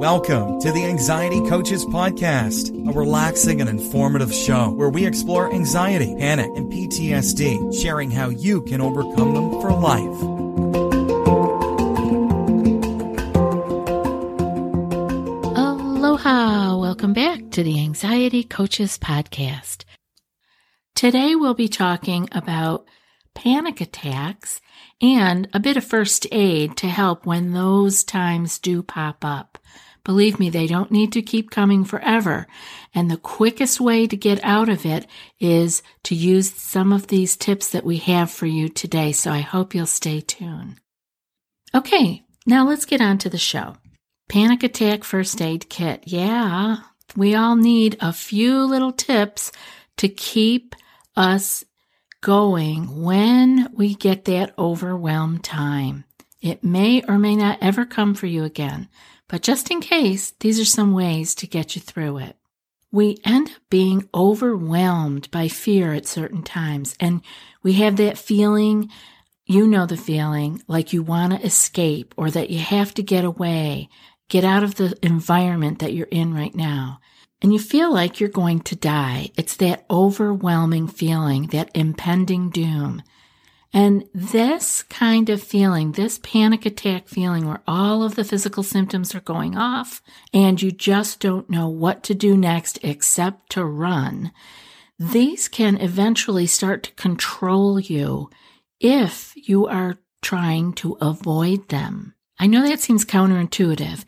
Welcome to the Anxiety Coaches Podcast, a relaxing and informative show where we explore anxiety, panic, and PTSD, sharing how you can overcome them for life. Aloha! Welcome back to the Anxiety Coaches Podcast. Today we'll be talking about panic attacks and a bit of first aid to help when those times do pop up. Believe me, they don't need to keep coming forever. And the quickest way to get out of it is to use some of these tips that we have for you today. So I hope you'll stay tuned. Okay, now let's get on to the show. Panic attack first aid kit. Yeah, we all need a few little tips to keep us going when we get that overwhelmed time. It may or may not ever come for you again. But just in case, these are some ways to get you through it. We end up being overwhelmed by fear at certain times, and we have that feeling, you know the feeling, like you want to escape or that you have to get away, get out of the environment that you're in right now. And you feel like you're going to die. It's that overwhelming feeling, that impending doom. And this kind of feeling, this panic attack feeling where all of the physical symptoms are going off and you just don't know what to do next except to run, these can eventually start to control you if you are trying to avoid them. I know that seems counterintuitive,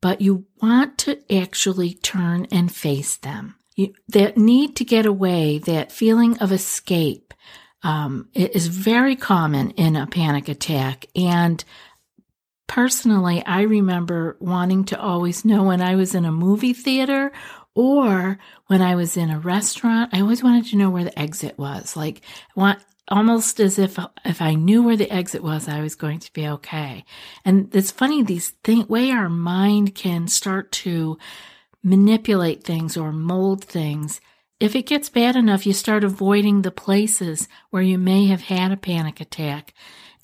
but you want to actually turn and face them. You, that need to get away, that feeling of escape, um, it is very common in a panic attack. And personally, I remember wanting to always know when I was in a movie theater or when I was in a restaurant, I always wanted to know where the exit was. Like, want, almost as if if I knew where the exit was, I was going to be okay. And it's funny these thing way our mind can start to manipulate things or mold things if it gets bad enough, you start avoiding the places where you may have had a panic attack.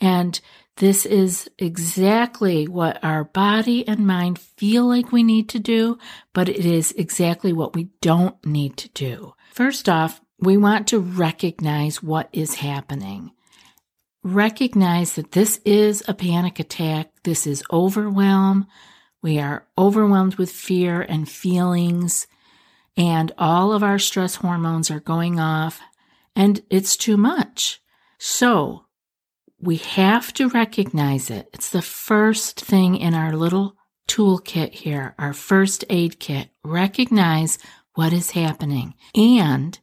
And this is exactly what our body and mind feel like we need to do, but it is exactly what we don't need to do. First off, we want to recognize what is happening. Recognize that this is a panic attack. This is overwhelm. We are overwhelmed with fear and feelings and all of our stress hormones are going off and it's too much. So we have to recognize it. It's the first thing in our little toolkit here, our first aid kit. Recognize what is happening and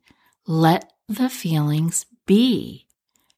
let the feelings be.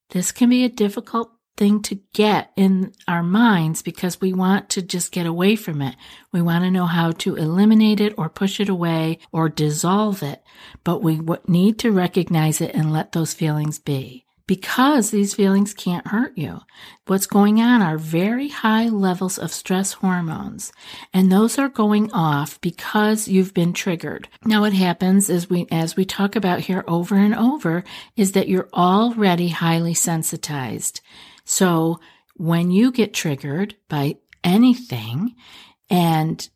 This can be a difficult thing to get in our minds because we want to just get away from it. We want to know how to eliminate it or push it away or dissolve it, but we need to recognize it and let those feelings be because these feelings can't hurt you. What's going on are very high levels of stress hormones, and those are going off because you've been triggered. Now what happens is we as we talk about here over and over is that you're already highly sensitized. So when you get triggered by anything and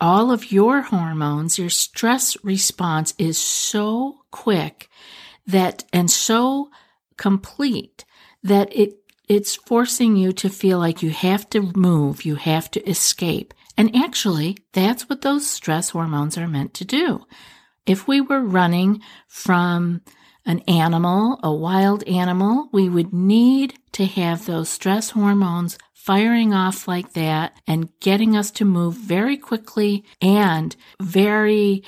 all of your hormones, your stress response is so quick that and so complete that it it's forcing you to feel like you have to move, you have to escape. And actually, that's what those stress hormones are meant to do. If we were running from an animal, a wild animal, we would need to have those stress hormones firing off like that and getting us to move very quickly and very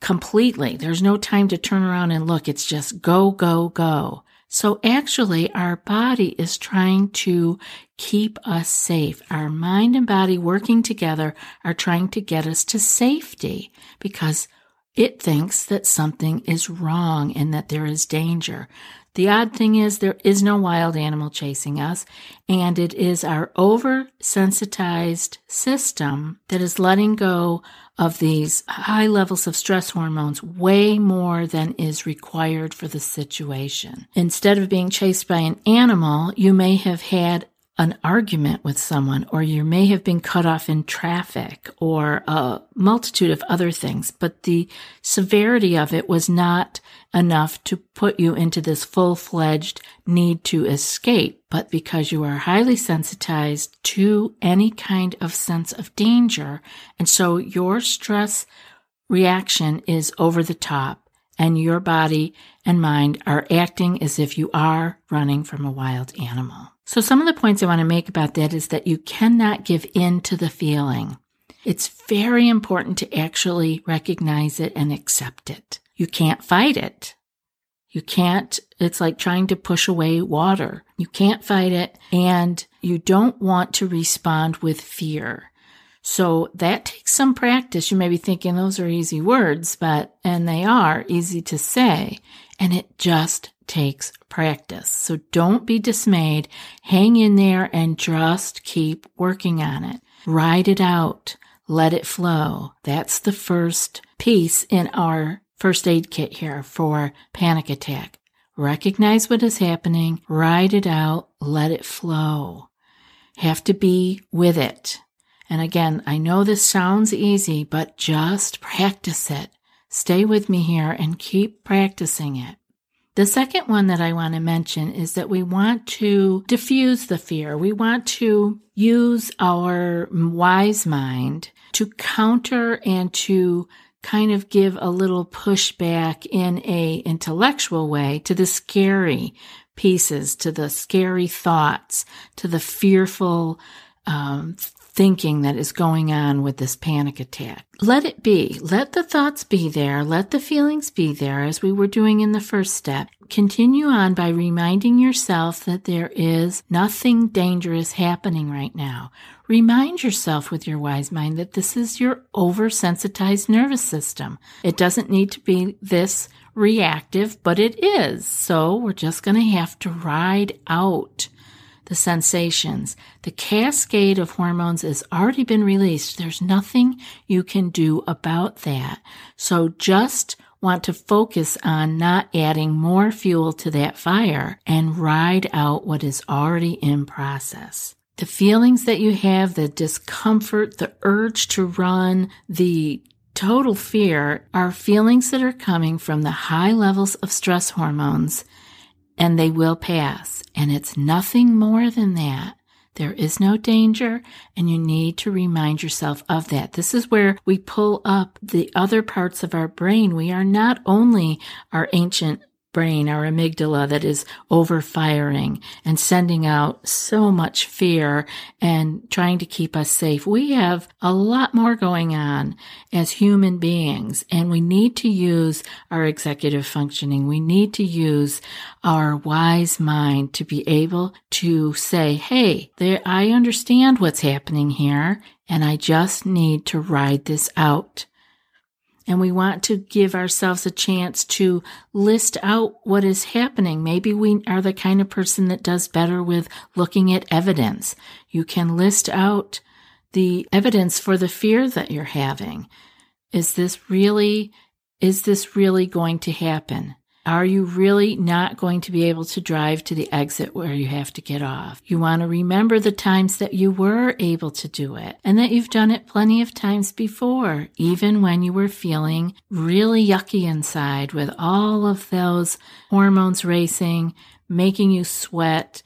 completely. There's no time to turn around and look. It's just go, go, go. So actually, our body is trying to keep us safe. Our mind and body working together are trying to get us to safety because it thinks that something is wrong and that there is danger. The odd thing is there is no wild animal chasing us, and it is our oversensitized system that is letting go of these high levels of stress hormones way more than is required for the situation. Instead of being chased by an animal, you may have had an argument with someone, or you may have been cut off in traffic, or a multitude of other things, but the severity of it was not enough to put you into this full fledged need to escape, but because you are highly sensitized to any kind of sense of danger, and so your stress reaction is over the top, and your body and mind are acting as if you are running from a wild animal. So, some of the points I want to make about that is that you cannot give in to the feeling. It's very important to actually recognize it and accept it. You can't fight it. You can't, it's like trying to push away water. You can't fight it and you don't want to respond with fear. So that takes some practice. You may be thinking those are easy words, but, and they are easy to say, and it just takes practice. So don't be dismayed. Hang in there and just keep working on it. Ride it out. Let it flow. That's the first piece in our first aid kit here for panic attack. Recognize what is happening, ride it out, let it flow. Have to be with it. And again, I know this sounds easy, but just practice it. Stay with me here and keep practicing it. The second one that I want to mention is that we want to diffuse the fear. We want to use our wise mind to counter and to kind of give a little pushback in a intellectual way to the scary pieces, to the scary thoughts, to the fearful um, thinking that is going on with this panic attack. Let it be. Let the thoughts be there. Let the feelings be there as we were doing in the first step. Continue on by reminding yourself that there is nothing dangerous happening right now. Remind yourself with your wise mind that this is your oversensitized nervous system. It doesn't need to be this reactive, but it is. So we're just going to have to ride out the sensations. The cascade of hormones has already been released. There's nothing you can do about that. So just want to focus on not adding more fuel to that fire and ride out what is already in process. The feelings that you have, the discomfort, the urge to run, the total fear are feelings that are coming from the high levels of stress hormones and they will pass. And it's nothing more than that. There is no danger, and you need to remind yourself of that. This is where we pull up the other parts of our brain. We are not only our ancient brain, our amygdala that is overfiring and sending out so much fear and trying to keep us safe. We have a lot more going on as human beings and we need to use our executive functioning. We need to use our wise mind to be able to say, Hey, there, I understand what's happening here and I just need to ride this out and we want to give ourselves a chance to list out what is happening. Maybe we are the kind of person that does better with looking at evidence. You can list out the evidence for the fear that you're having. Is this really, is this really going to happen? Are you really not going to be able to drive to the exit where you have to get off? You want to remember the times that you were able to do it and that you've done it plenty of times before, even when you were feeling really yucky inside with all of those hormones racing, making you sweat,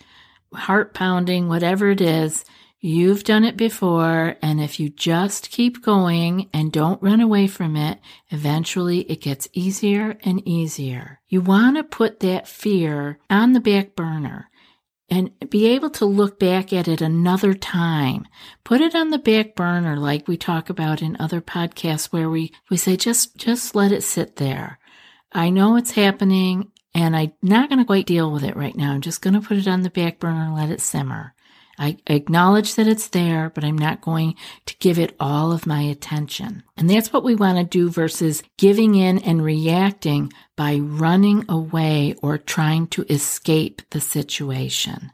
heart pounding, whatever it is. You've done it before, and if you just keep going and don't run away from it, eventually it gets easier and easier. You want to put that fear on the back burner and be able to look back at it another time. Put it on the back burner like we talk about in other podcasts where we, we say just just let it sit there. I know it's happening. And I'm not going to quite deal with it right now. I'm just going to put it on the back burner and let it simmer. I acknowledge that it's there, but I'm not going to give it all of my attention. And that's what we want to do versus giving in and reacting by running away or trying to escape the situation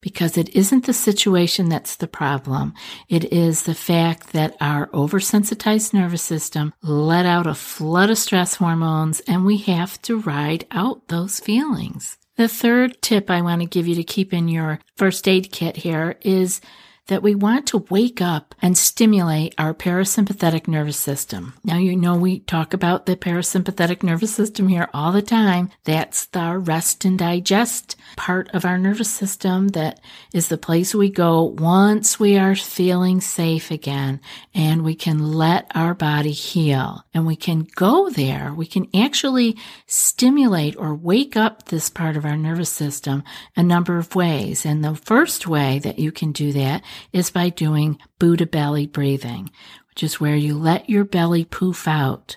because it isn't the situation that's the problem. It is the fact that our oversensitized nervous system let out a flood of stress hormones and we have to ride out those feelings. The third tip I want to give you to keep in your first aid kit here is that we want to wake up and stimulate our parasympathetic nervous system. Now, you know, we talk about the parasympathetic nervous system here all the time. That's the rest and digest part of our nervous system that is the place we go once we are feeling safe again and we can let our body heal and we can go there. We can actually stimulate or wake up this part of our nervous system a number of ways. And the first way that you can do that is by doing Buddha belly breathing, which is where you let your belly poof out,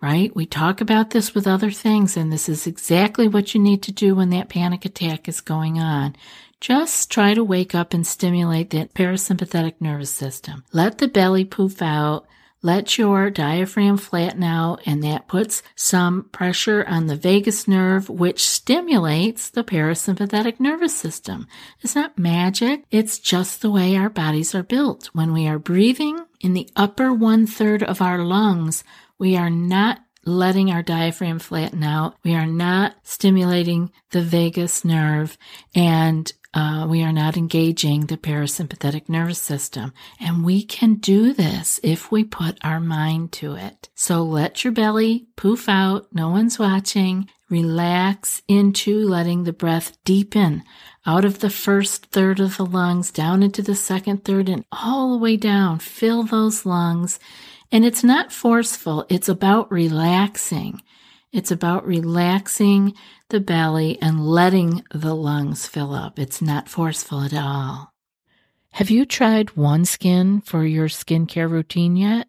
right? We talk about this with other things, and this is exactly what you need to do when that panic attack is going on. Just try to wake up and stimulate that parasympathetic nervous system. Let the belly poof out. Let your diaphragm flatten out and that puts some pressure on the vagus nerve, which stimulates the parasympathetic nervous system. It's not magic. It's just the way our bodies are built. When we are breathing in the upper one third of our lungs, we are not letting our diaphragm flatten out. We are not stimulating the vagus nerve and uh, we are not engaging the parasympathetic nervous system. And we can do this if we put our mind to it. So let your belly poof out. No one's watching. Relax into letting the breath deepen out of the first third of the lungs, down into the second third, and all the way down. Fill those lungs. And it's not forceful. It's about relaxing. It's about relaxing the belly and letting the lungs fill up. It's not forceful at all. Have you tried OneSkin for your skincare routine yet?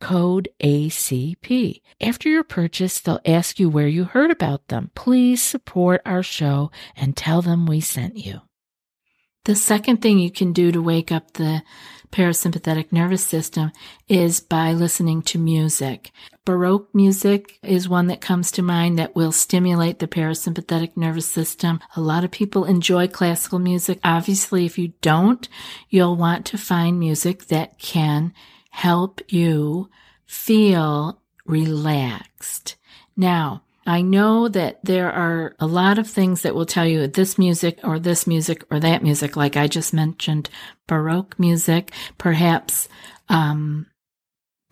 code ACP. After your purchase, they'll ask you where you heard about them. Please support our show and tell them we sent you. The second thing you can do to wake up the parasympathetic nervous system is by listening to music. Baroque music is one that comes to mind that will stimulate the parasympathetic nervous system. A lot of people enjoy classical music. Obviously, if you don't, you'll want to find music that can help you feel relaxed. Now, I know that there are a lot of things that will tell you this music or this music or that music, like I just mentioned, Baroque music. Perhaps um,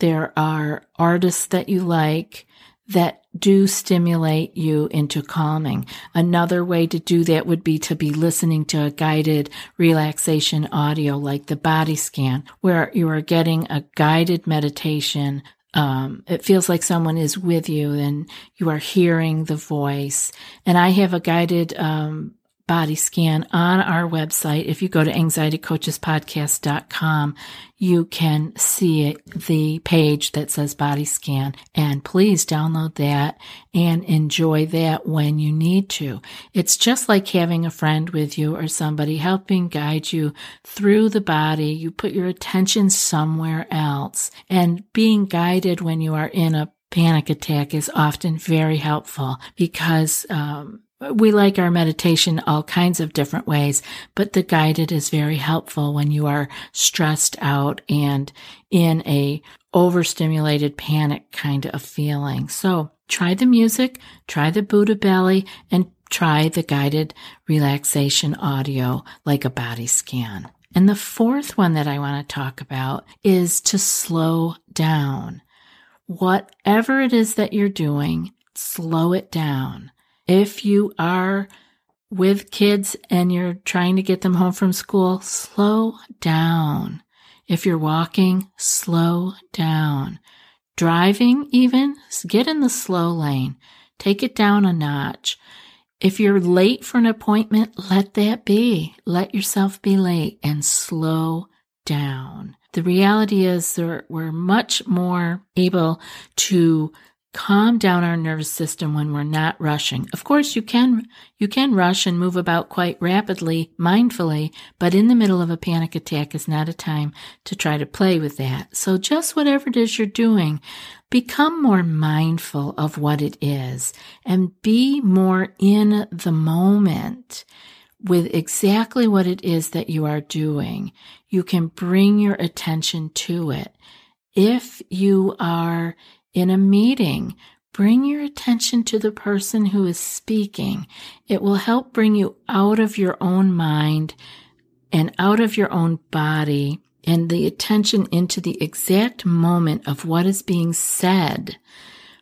there are artists that you like that do stimulate you into calming. Another way to do that would be to be listening to a guided relaxation audio like the body scan, where you are getting a guided meditation. Um, it feels like someone is with you and you are hearing the voice. And I have a guided um, body scan on our website. If you go to anxietycoachespodcast.com, you can see it, the page that says body scan. And please download that and enjoy that when you need to. It's just like having a friend with you or somebody helping guide you through the body. You put your attention somewhere else and being guided when you are in a panic attack is often very helpful because um, we like our meditation all kinds of different ways, but the guided is very helpful when you are stressed out and in a overstimulated panic kind of feeling. So try the music, try the Buddha belly, and try the guided relaxation audio like a body scan. And the fourth one that I want to talk about is to slow down whatever it is that you're doing, slow it down. If you are with kids and you're trying to get them home from school, slow down. If you're walking, slow down. Driving, even, get in the slow lane. Take it down a notch. If you're late for an appointment, let that be. Let yourself be late and slow down. The reality is we're much more able to calm down our nervous system when we're not rushing. Of course, you can, you can rush and move about quite rapidly, mindfully, but in the middle of a panic attack is not a time to try to play with that. So just whatever it is you're doing, become more mindful of what it is and be more in the moment with exactly what it is that you are doing. You can bring your attention to it. If you are in a meeting, bring your attention to the person who is speaking. It will help bring you out of your own mind and out of your own body and the attention into the exact moment of what is being said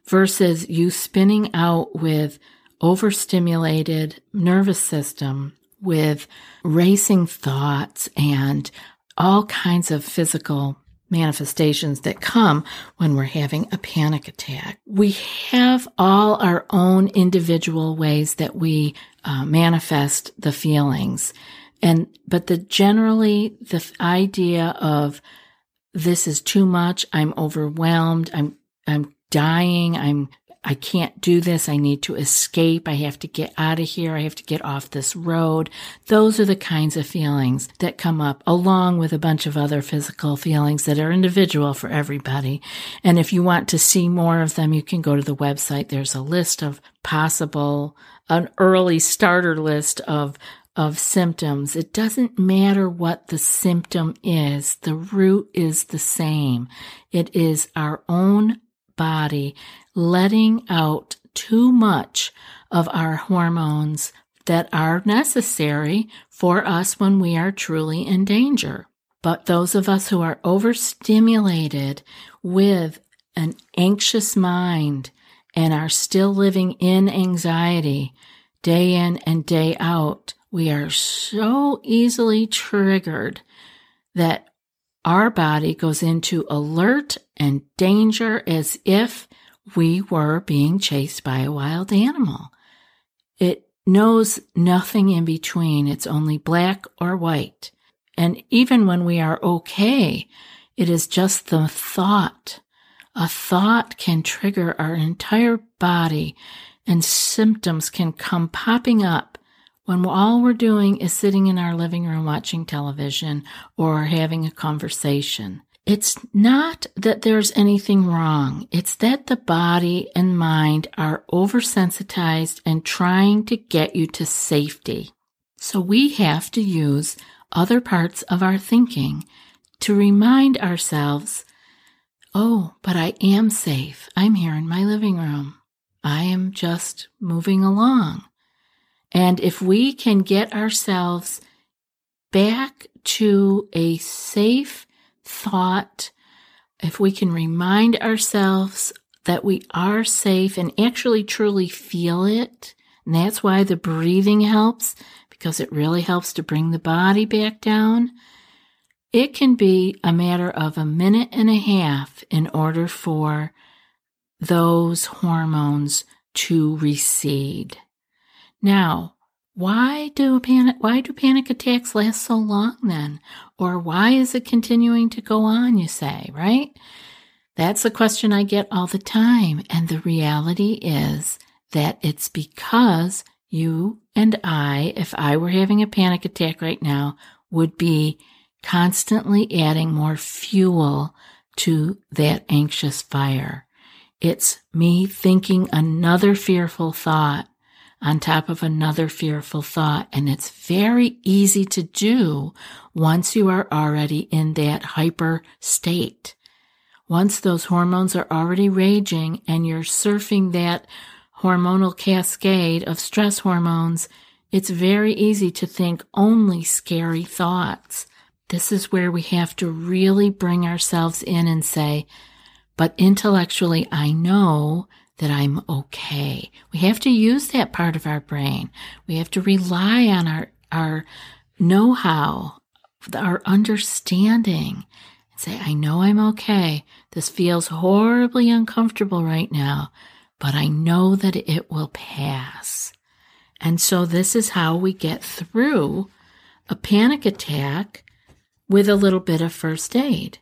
versus you spinning out with overstimulated nervous system with racing thoughts and all kinds of physical manifestations that come when we're having a panic attack. We have all our own individual ways that we uh, manifest the feelings. And, but the generally the idea of this is too much, I'm overwhelmed, I'm, I'm dying, I'm I can't do this. I need to escape. I have to get out of here. I have to get off this road. Those are the kinds of feelings that come up along with a bunch of other physical feelings that are individual for everybody. And if you want to see more of them, you can go to the website. There's a list of possible, an early starter list of of symptoms. It doesn't matter what the symptom is. The root is the same. It is our own body letting out too much of our hormones that are necessary for us when we are truly in danger. But those of us who are overstimulated with an anxious mind and are still living in anxiety day in and day out, we are so easily triggered that our body goes into alert and danger as if we were being chased by a wild animal. It knows nothing in between. It's only black or white. And even when we are okay, it is just the thought. A thought can trigger our entire body and symptoms can come popping up when all we're doing is sitting in our living room watching television or having a conversation. It's not that there's anything wrong. It's that the body and mind are oversensitized and trying to get you to safety. So we have to use other parts of our thinking to remind ourselves, oh, but I am safe. I'm here in my living room. I am just moving along. And if we can get ourselves back to a safe thought, if we can remind ourselves that we are safe and actually truly feel it, and that's why the breathing helps because it really helps to bring the body back down. It can be a matter of a minute and a half in order for those hormones to recede. Now, why do panic why do panic attacks last so long then? Or why is it continuing to go on, you say, right? That's a question I get all the time. And the reality is that it's because you and I, if I were having a panic attack right now, would be constantly adding more fuel to that anxious fire. It's me thinking another fearful thought on top of another fearful thought. And it's very easy to do once you are already in that hyper state. Once those hormones are already raging and you're surfing that hormonal cascade of stress hormones, it's very easy to think only scary thoughts. This is where we have to really bring ourselves in and say, but intellectually, I know that I'm okay. We have to use that part of our brain. We have to rely on our, our know how, our understanding, and say, I know I'm okay. This feels horribly uncomfortable right now, but I know that it will pass. And so this is how we get through a panic attack with a little bit of first aid.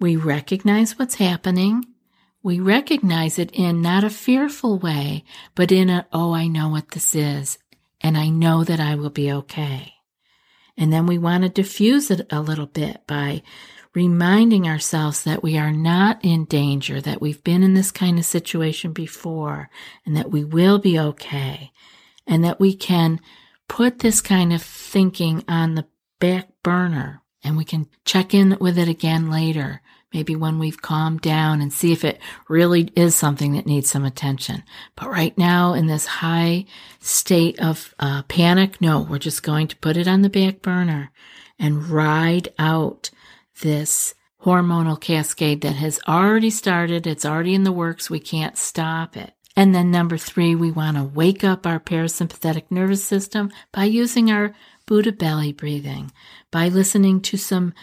We recognize what's happening we recognize it in not a fearful way, but in a, oh, I know what this is, and I know that I will be okay. And then we want to diffuse it a little bit by reminding ourselves that we are not in danger, that we've been in this kind of situation before, and that we will be okay, and that we can put this kind of thinking on the back burner and we can check in with it again later maybe when we've calmed down and see if it really is something that needs some attention. But right now, in this high state of uh, panic, no, we're just going to put it on the back burner and ride out this hormonal cascade that has already started. It's already in the works. We can't stop it. And then number three, we want to wake up our parasympathetic nervous system by using our Buddha belly breathing, by listening to some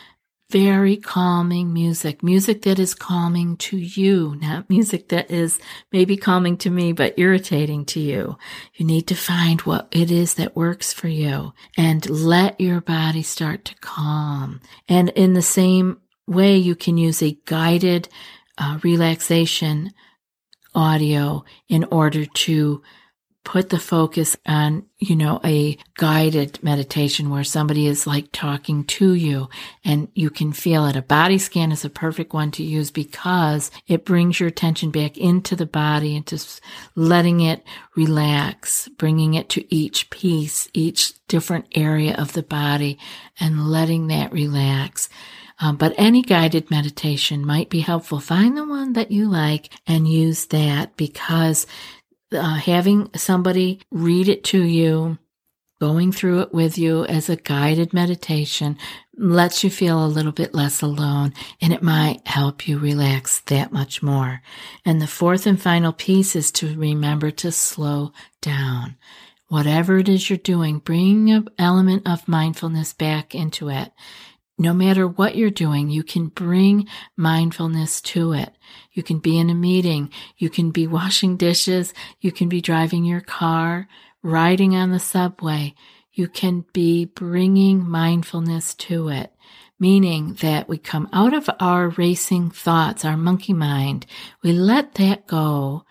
very calming music, music that is calming to you, not music that is maybe calming to me, but irritating to you. You need to find what it is that works for you and let your body start to calm. And in the same way, you can use a guided uh, relaxation audio in order to put the focus on, you know, a guided meditation where somebody is like talking to you and you can feel it. A body scan is a perfect one to use because it brings your attention back into the body and just letting it relax, bringing it to each piece, each different area of the body and letting that relax. Um, but any guided meditation might be helpful. Find the one that you like and use that because uh, having somebody read it to you, going through it with you as a guided meditation lets you feel a little bit less alone and it might help you relax that much more. And the fourth and final piece is to remember to slow down. Whatever it is you're doing, bring an element of mindfulness back into it no matter what you're doing, you can bring mindfulness to it. You can be in a meeting. You can be washing dishes. You can be driving your car, riding on the subway. You can be bringing mindfulness to it, meaning that we come out of our racing thoughts, our monkey mind. We let that go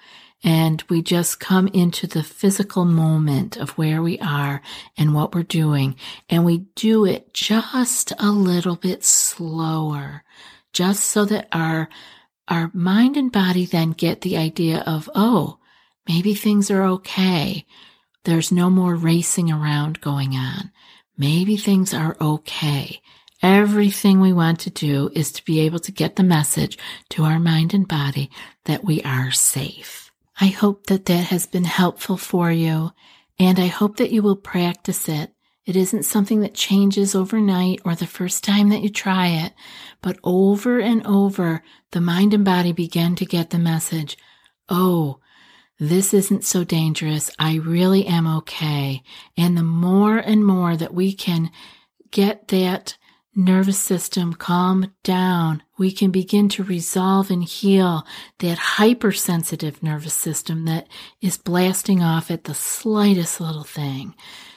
and we just come into the physical moment of where we are and what we're doing. And we do it just a little bit slower, just so that our, our mind and body then get the idea of, oh, maybe things are okay. There's no more racing around going on. Maybe things are okay. Everything we want to do is to be able to get the message to our mind and body that we are safe. I hope that that has been helpful for you, and I hope that you will practice it. It isn't something that changes overnight or the first time that you try it, but over and over, the mind and body begin to get the message oh, this isn't so dangerous. I really am okay. And the more and more that we can get that nervous system calm down, we can begin to resolve and heal that hypersensitive nervous system that is blasting off at the slightest little thing.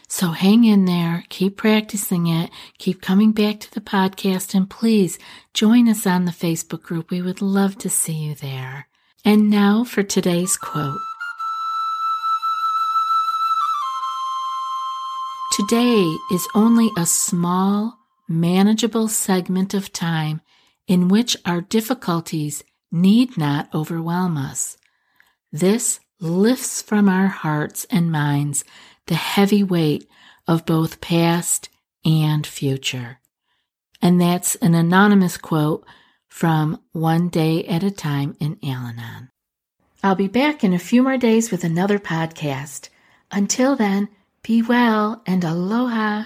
So hang in there, keep practicing it, keep coming back to the podcast, and please join us on the Facebook group. We would love to see you there. And now for today's quote. Today is only a small, manageable segment of time in which our difficulties need not overwhelm us. This lifts from our hearts and minds the heavy weight of both past and future. And that's an anonymous quote from One Day at a Time in Al Anon. I'll be back in a few more days with another podcast. Until then, be well and aloha.